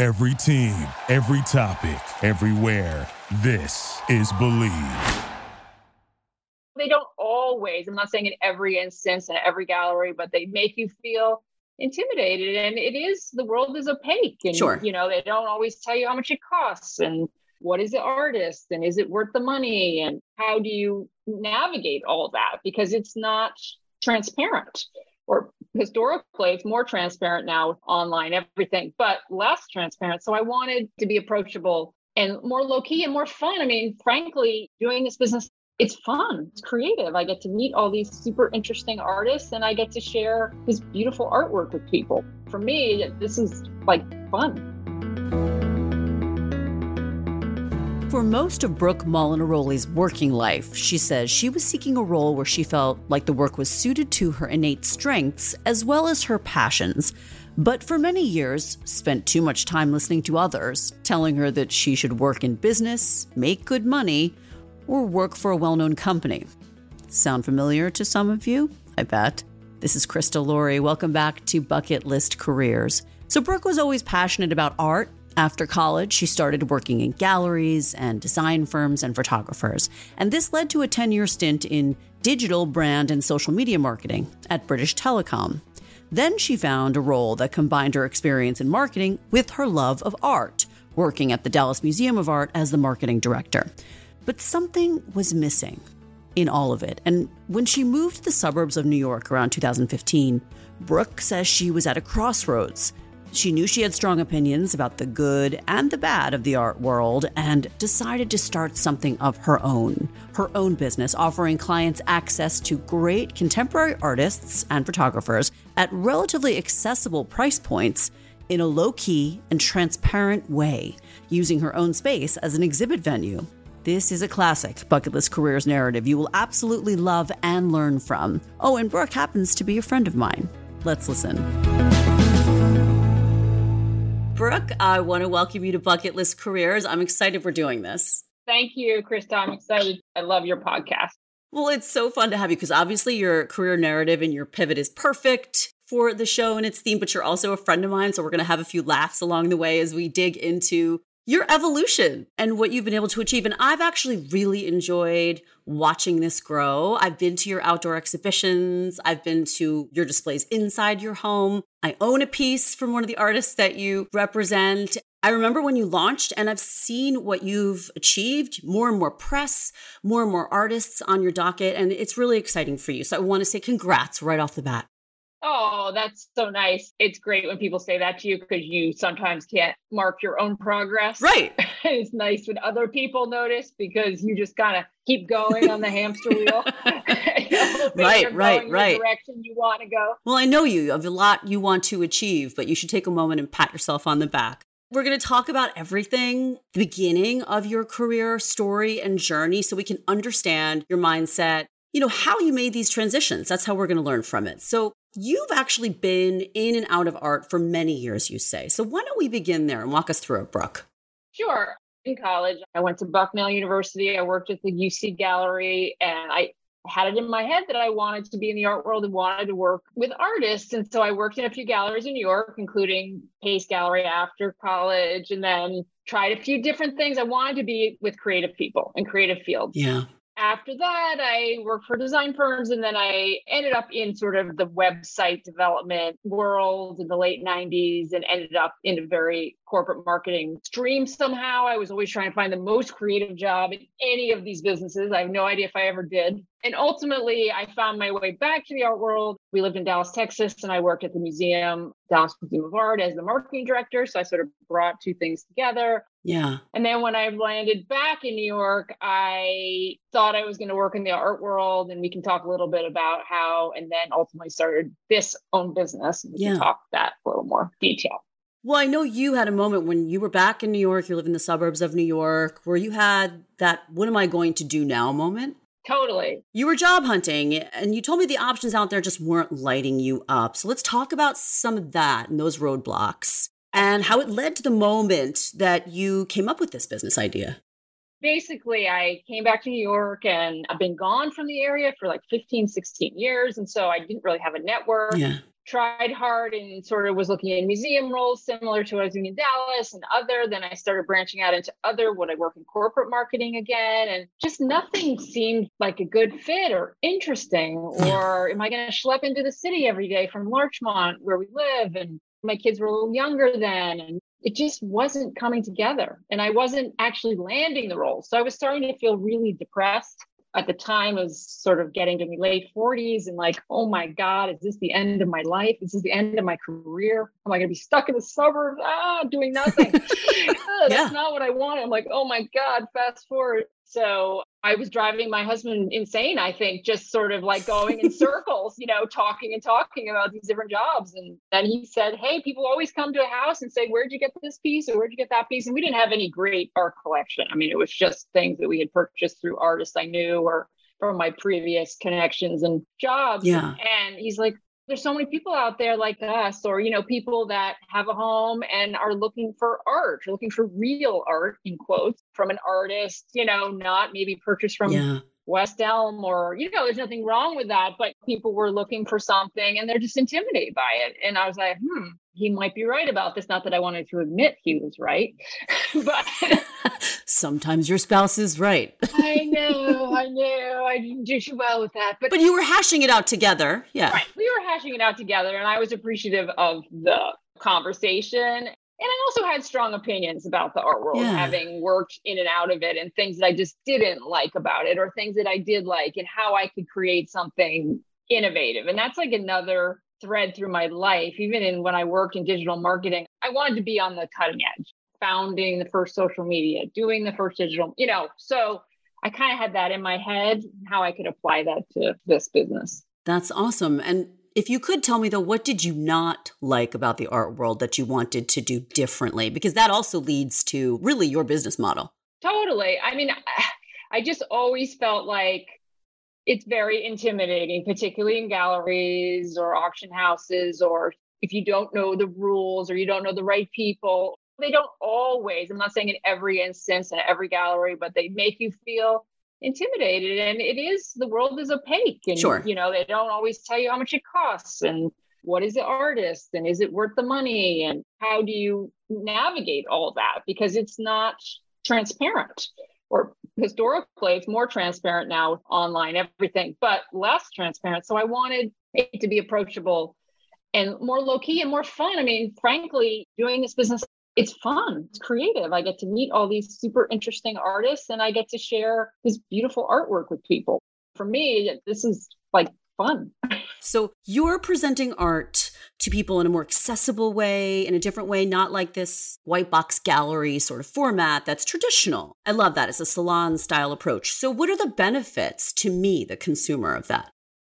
Every team, every topic, everywhere. This is Believe. They don't always, I'm not saying in every instance and every gallery, but they make you feel intimidated. And it is, the world is opaque. And, Sure. you know, they don't always tell you how much it costs and what is the artist and is it worth the money and how do you navigate all of that because it's not transparent or historically it's more transparent now with online everything but less transparent. So i wanted to be approachable and more low key and more fun. I mean frankly doing this business it's fun it's creative. I get to meet all these super interesting artists and i get to share this beautiful artwork with people. For me this is like fun For most of Brooke Molinaroli's working life, she says she was seeking a role where she felt like the work was suited to her innate strengths as well as her passions. But for many years, spent too much time listening to others, telling her that she should work in business, make good money, or work for a well known company. Sound familiar to some of you? I bet. This is Krista Laurie. Welcome back to Bucket List Careers. So, Brooke was always passionate about art. After college, she started working in galleries and design firms and photographers. And this led to a 10 year stint in digital brand and social media marketing at British Telecom. Then she found a role that combined her experience in marketing with her love of art, working at the Dallas Museum of Art as the marketing director. But something was missing in all of it. And when she moved to the suburbs of New York around 2015, Brooke says she was at a crossroads. She knew she had strong opinions about the good and the bad of the art world and decided to start something of her own. Her own business, offering clients access to great contemporary artists and photographers at relatively accessible price points in a low key and transparent way, using her own space as an exhibit venue. This is a classic bucket list careers narrative you will absolutely love and learn from. Oh, and Brooke happens to be a friend of mine. Let's listen. Brooke, I want to welcome you to Bucket List Careers. I'm excited we're doing this. thank you krista i'm excited i love your podcast Well, it's so fun to have you because obviously your career narrative and your pivot is perfect for the show and its theme, but you're also a friend of mine. So we're going to have a few laughs along the way as we dig into your evolution and what you've been able to achieve. And I've actually really enjoyed watching this grow. I've been to your outdoor exhibitions, I've been to your displays inside your home. I own a piece from one of the artists that you represent. I remember when you launched, and I've seen what you've achieved more and more press, more and more artists on your docket, and it's really exciting for you. So I want to say congrats right off the bat. Oh, that's so nice. It's great when people say that to you because you sometimes can't mark your own progress. Right. it's nice when other people notice because you just kind of keep going on the hamster wheel. Right, right, the right. direction you want to go. Well, I know you. You have a lot you want to achieve, but you should take a moment and pat yourself on the back. We're going to talk about everything, the beginning of your career story and journey, so we can understand your mindset, you know, how you made these transitions. That's how we're going to learn from it. So, you've actually been in and out of art for many years, you say. So, why don't we begin there and walk us through it, Brooke? Sure. In college, I went to Bucknell University. I worked at the UC Gallery and I had it in my head that I wanted to be in the art world and wanted to work with artists. And so I worked in a few galleries in New York, including Pace Gallery after college, and then tried a few different things. I wanted to be with creative people and creative fields. Yeah. After that, I worked for design firms and then I ended up in sort of the website development world in the late 90s and ended up in a very corporate marketing stream somehow. I was always trying to find the most creative job in any of these businesses. I have no idea if I ever did. And ultimately, I found my way back to the art world. We lived in Dallas, Texas, and I worked at the museum, Dallas Museum of Art, as the marketing director. So I sort of brought two things together. Yeah. And then when I landed back in New York, I thought I was going to work in the art world. And we can talk a little bit about how, and then ultimately started this own business. We Yeah. can talk that a little more detail. Well, I know you had a moment when you were back in New York, you live in the suburbs of New York, where you had that what am I going to do now moment. Totally. You were job hunting and you told me the options out there just weren't lighting you up. So let's talk about some of that and those roadblocks and how it led to the moment that you came up with this business idea. Basically, I came back to New York and I've been gone from the area for like 15, 16 years. And so I didn't really have a network. Yeah tried hard and sort of was looking at museum roles similar to what I was doing in Dallas and other. Then I started branching out into other. Would I work in corporate marketing again? And just nothing seemed like a good fit or interesting. Or am I going to schlep into the city every day from Larchmont, where we live? And my kids were a little younger then. And it just wasn't coming together. And I wasn't actually landing the role. So I was starting to feel really depressed at the time I was sort of getting to my late 40s and like, oh my God, is this the end of my life? Is this the end of my career? Am I going to be stuck in the suburbs? Ah, doing nothing. Ah, that's not what I want. I'm like, oh my God, fast forward. So I was driving my husband insane, I think, just sort of like going in circles, you know, talking and talking about these different jobs. And then he said, Hey, people always come to a house and say, Where'd you get this piece or where'd you get that piece? And we didn't have any great art collection. I mean, it was just things that we had purchased through artists I knew or from my previous connections and jobs. Yeah. And he's like, there's so many people out there like us or you know people that have a home and are looking for art looking for real art in quotes from an artist you know not maybe purchased from yeah. West Elm or, you know, there's nothing wrong with that, but people were looking for something and they're just intimidated by it. And I was like, hmm, he might be right about this. Not that I wanted to admit he was right, but sometimes your spouse is right. I know, I know. I didn't do too well with that. But, but you were hashing it out together. Yeah. Right. We were hashing it out together and I was appreciative of the conversation and I also had strong opinions about the art world, yeah. having worked in and out of it, and things that I just didn't like about it, or things that I did like, and how I could create something innovative. And that's like another thread through my life. Even in when I worked in digital marketing, I wanted to be on the cutting edge, founding the first social media, doing the first digital, you know. So I kind of had that in my head, how I could apply that to this business. That's awesome. And if you could tell me though, what did you not like about the art world that you wanted to do differently? Because that also leads to really your business model. Totally. I mean, I just always felt like it's very intimidating, particularly in galleries or auction houses, or if you don't know the rules or you don't know the right people. They don't always, I'm not saying in every instance in every gallery, but they make you feel intimidated and it is the world is opaque and sure. you know they don't always tell you how much it costs and what is the artist and is it worth the money and how do you navigate all that? Because it's not transparent or historically it's more transparent now online everything but less transparent. So i wanted it to be approachable and more low key and more fun. I mean frankly doing this business it's fun. It's creative. I get to meet all these super interesting artists and I get to share this beautiful artwork with people. For me, this is like fun. So you're presenting art to people in a more accessible way, in a different way, not like this white box gallery sort of format that's traditional. I love that. It's a salon style approach. So, what are the benefits to me, the consumer, of that?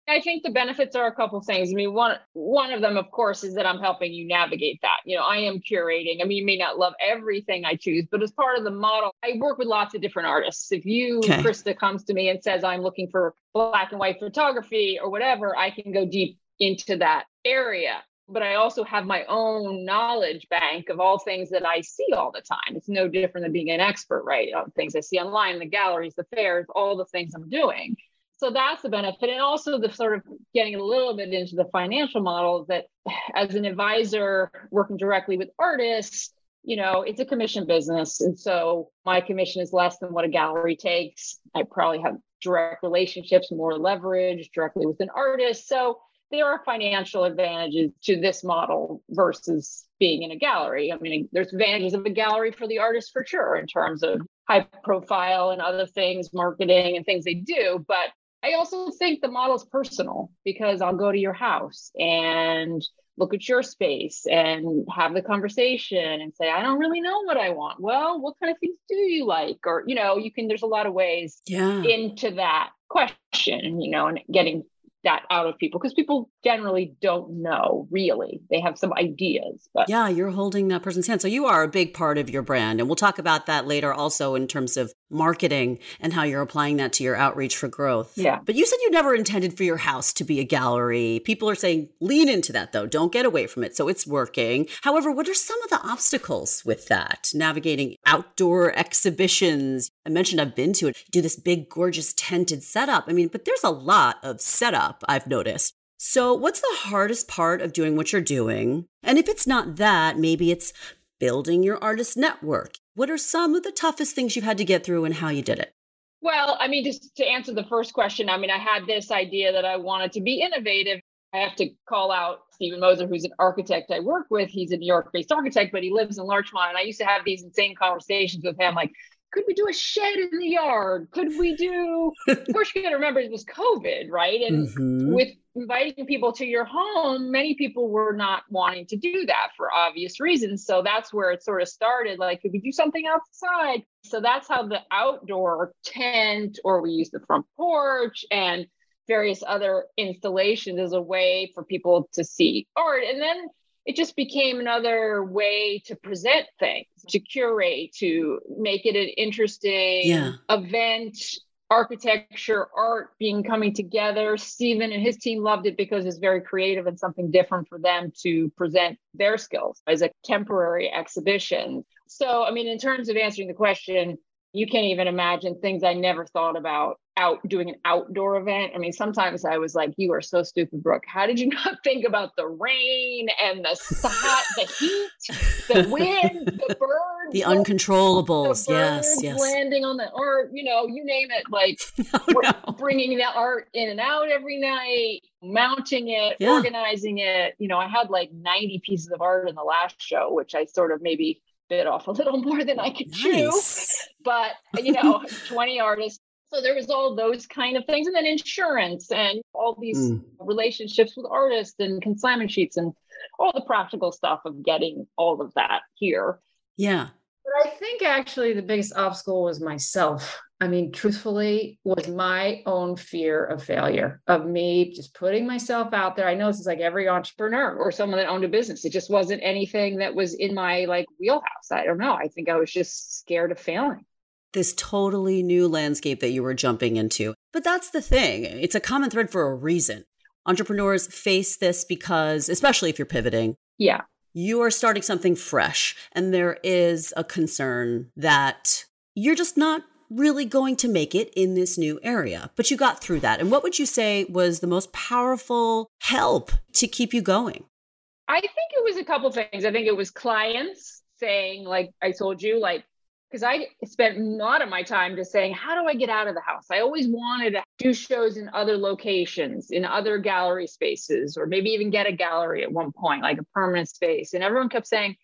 I think the benefits are a couple things. I mean, one one of them, of course, is that I'm helping you navigate that. You know, I am curating. I mean, you may not love everything I choose, but as part of the model, I work with lots of different artists. If you, okay. Krista, comes to me and says I'm looking for black and white photography or whatever, I can go deep into that area. But I also have my own knowledge bank of all things that I see all the time. It's no different than being an expert, right? On things I see online, the galleries, the fairs, all the things I'm doing so that's the benefit and also the sort of getting a little bit into the financial model that as an advisor working directly with artists you know it's a commission business and so my commission is less than what a gallery takes i probably have direct relationships more leverage directly with an artist so there are financial advantages to this model versus being in a gallery. I mean, there's advantages of a gallery for the artist for sure in terms of high profile and other things, marketing and things they do. But I also think the model is personal because I'll go to your house and look at your space and have the conversation and say, I don't really know what I want. Well, what kind of things do you like? Or, you know, you can, there's a lot of ways yeah. into that question, you know, and getting that out of people because people generally don't know really. They have some ideas, but yeah, you're holding that person's hand. So you are a big part of your brand. And we'll talk about that later also in terms of marketing and how you're applying that to your outreach for growth. Yeah. But you said you never intended for your house to be a gallery. People are saying lean into that though. Don't get away from it. So it's working. However, what are some of the obstacles with that? Navigating outdoor exhibitions. I mentioned I've been to it. Do this big, gorgeous tented setup. I mean, but there's a lot of setup I've noticed. So, what's the hardest part of doing what you're doing? And if it's not that, maybe it's building your artist network. What are some of the toughest things you've had to get through and how you did it? Well, I mean, just to answer the first question, I mean, I had this idea that I wanted to be innovative. I have to call out Stephen Moser, who's an architect I work with. He's a New York based architect, but he lives in Larchmont. And I used to have these insane conversations with him like, could we do a shed in the yard? Could we do? of course, you got to remember it was COVID, right? And mm-hmm. with inviting people to your home, many people were not wanting to do that for obvious reasons. So that's where it sort of started. Like, could we do something outside? So that's how the outdoor tent, or we use the front porch and various other installations as a way for people to see art. And then it just became another way to present things, to curate, to make it an interesting yeah. event, architecture, art being coming together. Stephen and his team loved it because it's very creative and something different for them to present their skills as a temporary exhibition. So, I mean, in terms of answering the question, you can't even imagine things I never thought about out doing an outdoor event. I mean, sometimes I was like, "You are so stupid, Brooke. How did you not think about the rain and the hot, the heat, the wind, the birds, the uncontrollables? The yes, yes. Landing on the art, you know, you name it. Like oh, no. bringing that art in and out every night, mounting it, yeah. organizing it. You know, I had like ninety pieces of art in the last show, which I sort of maybe bit off a little more than I could nice. chew. But you know, 20 artists. So there was all those kind of things. And then insurance and all these mm. relationships with artists and consignment sheets and all the practical stuff of getting all of that here. Yeah. But I think actually the biggest obstacle was myself. I mean, truthfully, was my own fear of failure, of me just putting myself out there. I know this is like every entrepreneur or someone that owned a business. It just wasn't anything that was in my like wheelhouse. I don't know. I think I was just scared of failing. This totally new landscape that you were jumping into. But that's the thing. It's a common thread for a reason. Entrepreneurs face this because, especially if you're pivoting. Yeah you are starting something fresh and there is a concern that you're just not really going to make it in this new area. But you got through that. And what would you say was the most powerful help to keep you going? I think it was a couple things. I think it was clients saying, like I told you, like because I spent a lot of my time just saying, how do I get out of the house? I always wanted to do shows in other locations, in other gallery spaces, or maybe even get a gallery at one point, like a permanent space. And everyone kept saying,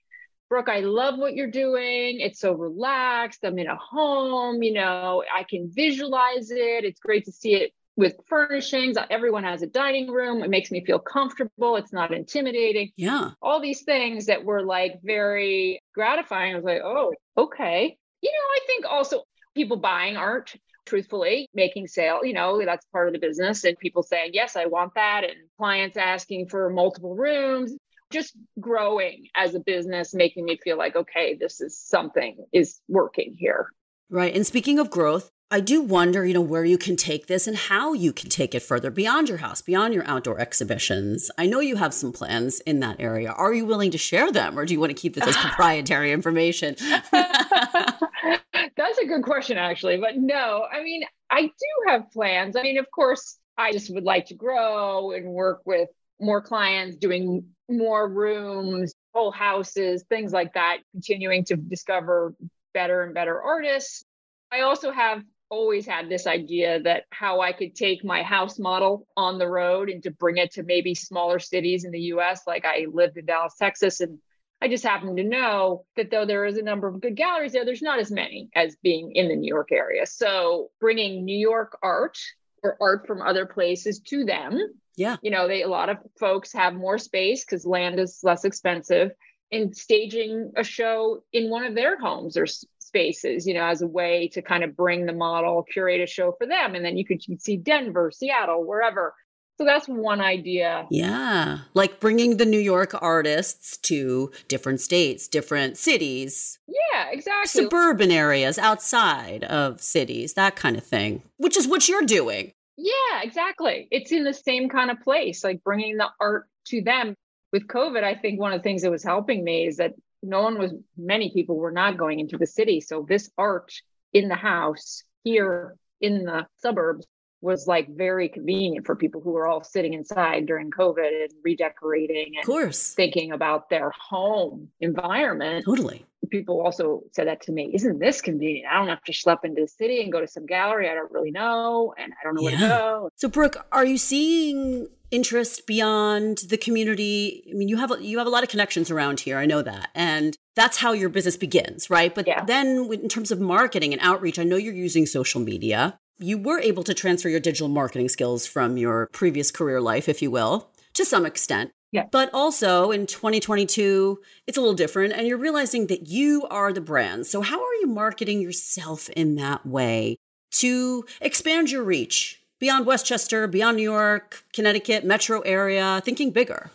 Brooke, I love what you're doing. It's so relaxed. I'm in a home, you know, I can visualize it. It's great to see it with furnishings. Everyone has a dining room. It makes me feel comfortable. It's not intimidating. Yeah. All these things that were like very gratifying. I was like, oh, okay. You know, I think also people buying art, truthfully, making sale, you know, that's part of the business. And people saying, yes, I want that. And clients asking for multiple rooms. Just growing as a business, making me feel like, okay, this is something is working here. Right. And speaking of growth, I do wonder, you know, where you can take this and how you can take it further beyond your house, beyond your outdoor exhibitions. I know you have some plans in that area. Are you willing to share them or do you want to keep this as proprietary information? That's a good question, actually. But no, I mean, I do have plans. I mean, of course, I just would like to grow and work with more clients, doing more rooms, whole houses, things like that, continuing to discover better and better artists. I also have always had this idea that how I could take my house model on the road and to bring it to maybe smaller cities in the US. Like I lived in Dallas, Texas, and I just happen to know that though there is a number of good galleries there, there's not as many as being in the New York area. So bringing New York art or art from other places to them. Yeah. You know, they a lot of folks have more space because land is less expensive and staging a show in one of their homes or spaces, you know, as a way to kind of bring the model, curate a show for them. And then you could, you could see Denver, Seattle, wherever. So that's one idea. Yeah. Like bringing the New York artists to different states, different cities. Yeah, exactly. Suburban areas outside of cities, that kind of thing, which is what you're doing. Yeah, exactly. It's in the same kind of place, like bringing the art to them. With COVID, I think one of the things that was helping me is that no one was, many people were not going into the city. So this art in the house here in the suburbs was like very convenient for people who were all sitting inside during COVID and redecorating and of course. thinking about their home environment. Totally. People also said that to me. Isn't this convenient? I don't have to schlep into the city and go to some gallery I don't really know and I don't know where to go. So Brooke, are you seeing interest beyond the community? I mean, you have a, you have a lot of connections around here. I know that. And that's how your business begins, right? But Yeah. then in terms of marketing and outreach, I know you're using social media. You were able to transfer your digital marketing skills from your previous career life, if you will, to some extent. Yeah. But also in 2022, it's a little different and you're realizing that you are the brand. So how are you marketing yourself in that way to expand your reach beyond Westchester, beyond New York, Connecticut, metro area, thinking bigger?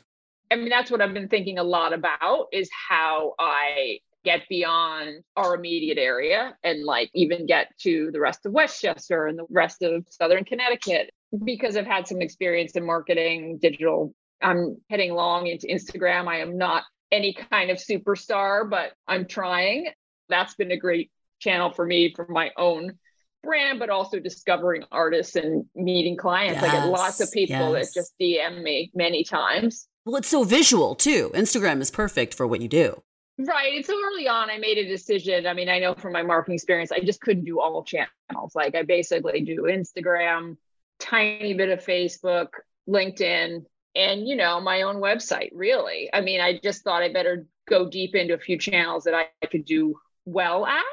I mean, that's what I've been thinking a lot about is how I get beyond our immediate area and like even get to the rest of Westchester and the rest of Southern Connecticut because I've had some experience in marketing, digital. I'm heading long into Instagram. I am not any kind of superstar, but I'm trying. That's been a great channel for me for my own brand, but also discovering artists and meeting clients. I get lots of people yes. that just DM me many times. Well, it's so visual too. Instagram is perfect for what you do. Right. And so early on, I made a decision. I mean, I know from my marketing experience, I just couldn't do all channels. Like I basically do Instagram, tiny bit of Facebook, LinkedIn, and, you know, my own website, really. I mean, I just thought I better go deep into a few channels that I could do well at.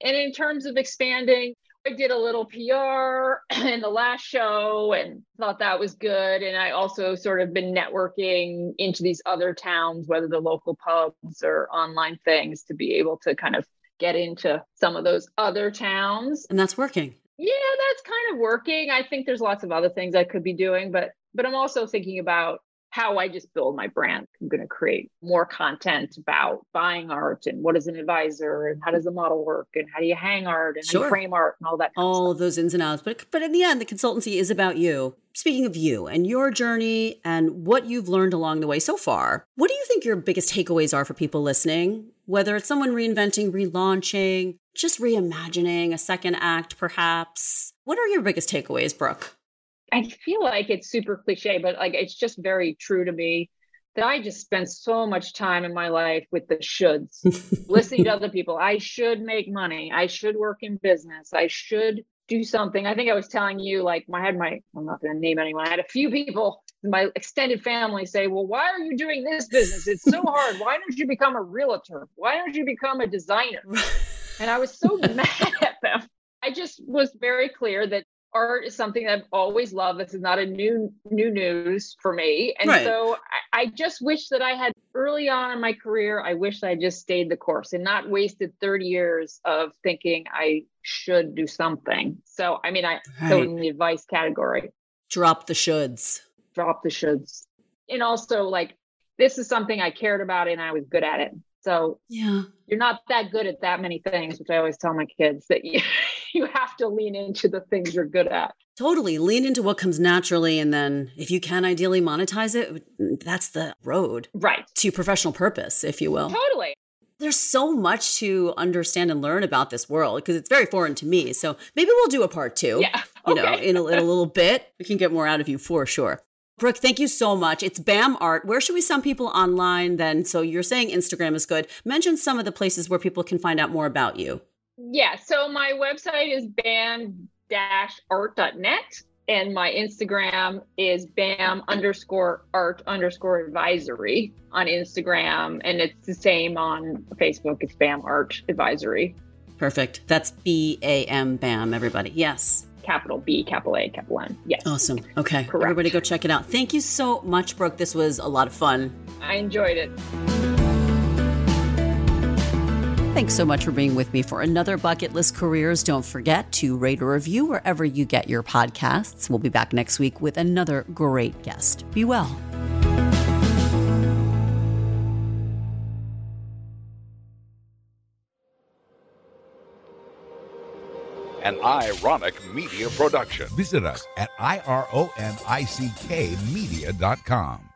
And in terms of expanding, I did a little PR in the last show and thought that was good. And I also sort of been networking into these other towns, whether the local pubs or online things, to be able to kind of get into some of those other towns. And that's working. Yeah, that's kind of working. I think there's lots of other things I could be doing, but but I'm also thinking about how I just build my brand. I'm going to create more content about buying art and what is an advisor and how does the model work and how do you hang art and Sure. frame art and all that. Kind of all stuff. of those ins and outs. But but in the end, the consultancy is about you. Speaking of you and your journey and what you've learned along the way so far, what do you think your biggest takeaways are for people listening? Whether it's someone reinventing, relaunching, just reimagining a second act, perhaps. What are your biggest takeaways, Brooke? I feel like it's super cliche, but like it's just very true to me that I just spent so much time in my life with the shoulds, listening to other people. I should make money. I should work in business. I should do something. I think I was telling you, like, I had my, I'm not going to name anyone. I had a few people my extended family say, Well, why are you doing this business? It's so hard. Why don't you become a realtor? Why don't you become a designer? And I was so mad at them. I just was very clear that art is something that I've always loved. This is not a new new news for me. And Right. so I, I just wish that I had early on in my career, I wish I just stayed the course and not wasted 30 years of thinking I should do something. So I mean I so in the advice category, Drop the shoulds. drop the shoulds. And also like this is something I cared about and I was good at it. So Yeah. you're not that good at that many things, which I always tell my kids that you, you have to lean into the things you're good at. Totally. Lean into what comes naturally. And then if you can ideally monetize it, that's the road Right. to professional purpose, if you will. Totally. There's so much to understand and learn about this world because it's very foreign to me. So maybe we'll do a part two. Yeah. Okay. You know, in a, in a little bit, we can get more out of you for sure. Brooke, thank you so much. It's BAM Art. Where should we send people online then? So you're saying Instagram is good. Mention some of the places where people can find out more about you. Yeah. So my website is bam-art.net and my Instagram is bam underscore art underscore advisory on Instagram. And it's the same on Facebook. It's bam art advisory, Perfect. That's B A M BAM, everybody. Yes. capital B, capital A, capital N. Yes. Awesome. Okay. Correct. Everybody go check it out. Thank you so much, Brooke. This was a lot of fun. I enjoyed it. Thanks so much for being with me for another Bucket List Careers. Don't forget to rate or review wherever you get your podcasts. We'll be back next week with another great guest. Be well. An ironic media production. Visit us at ironickmedia.com.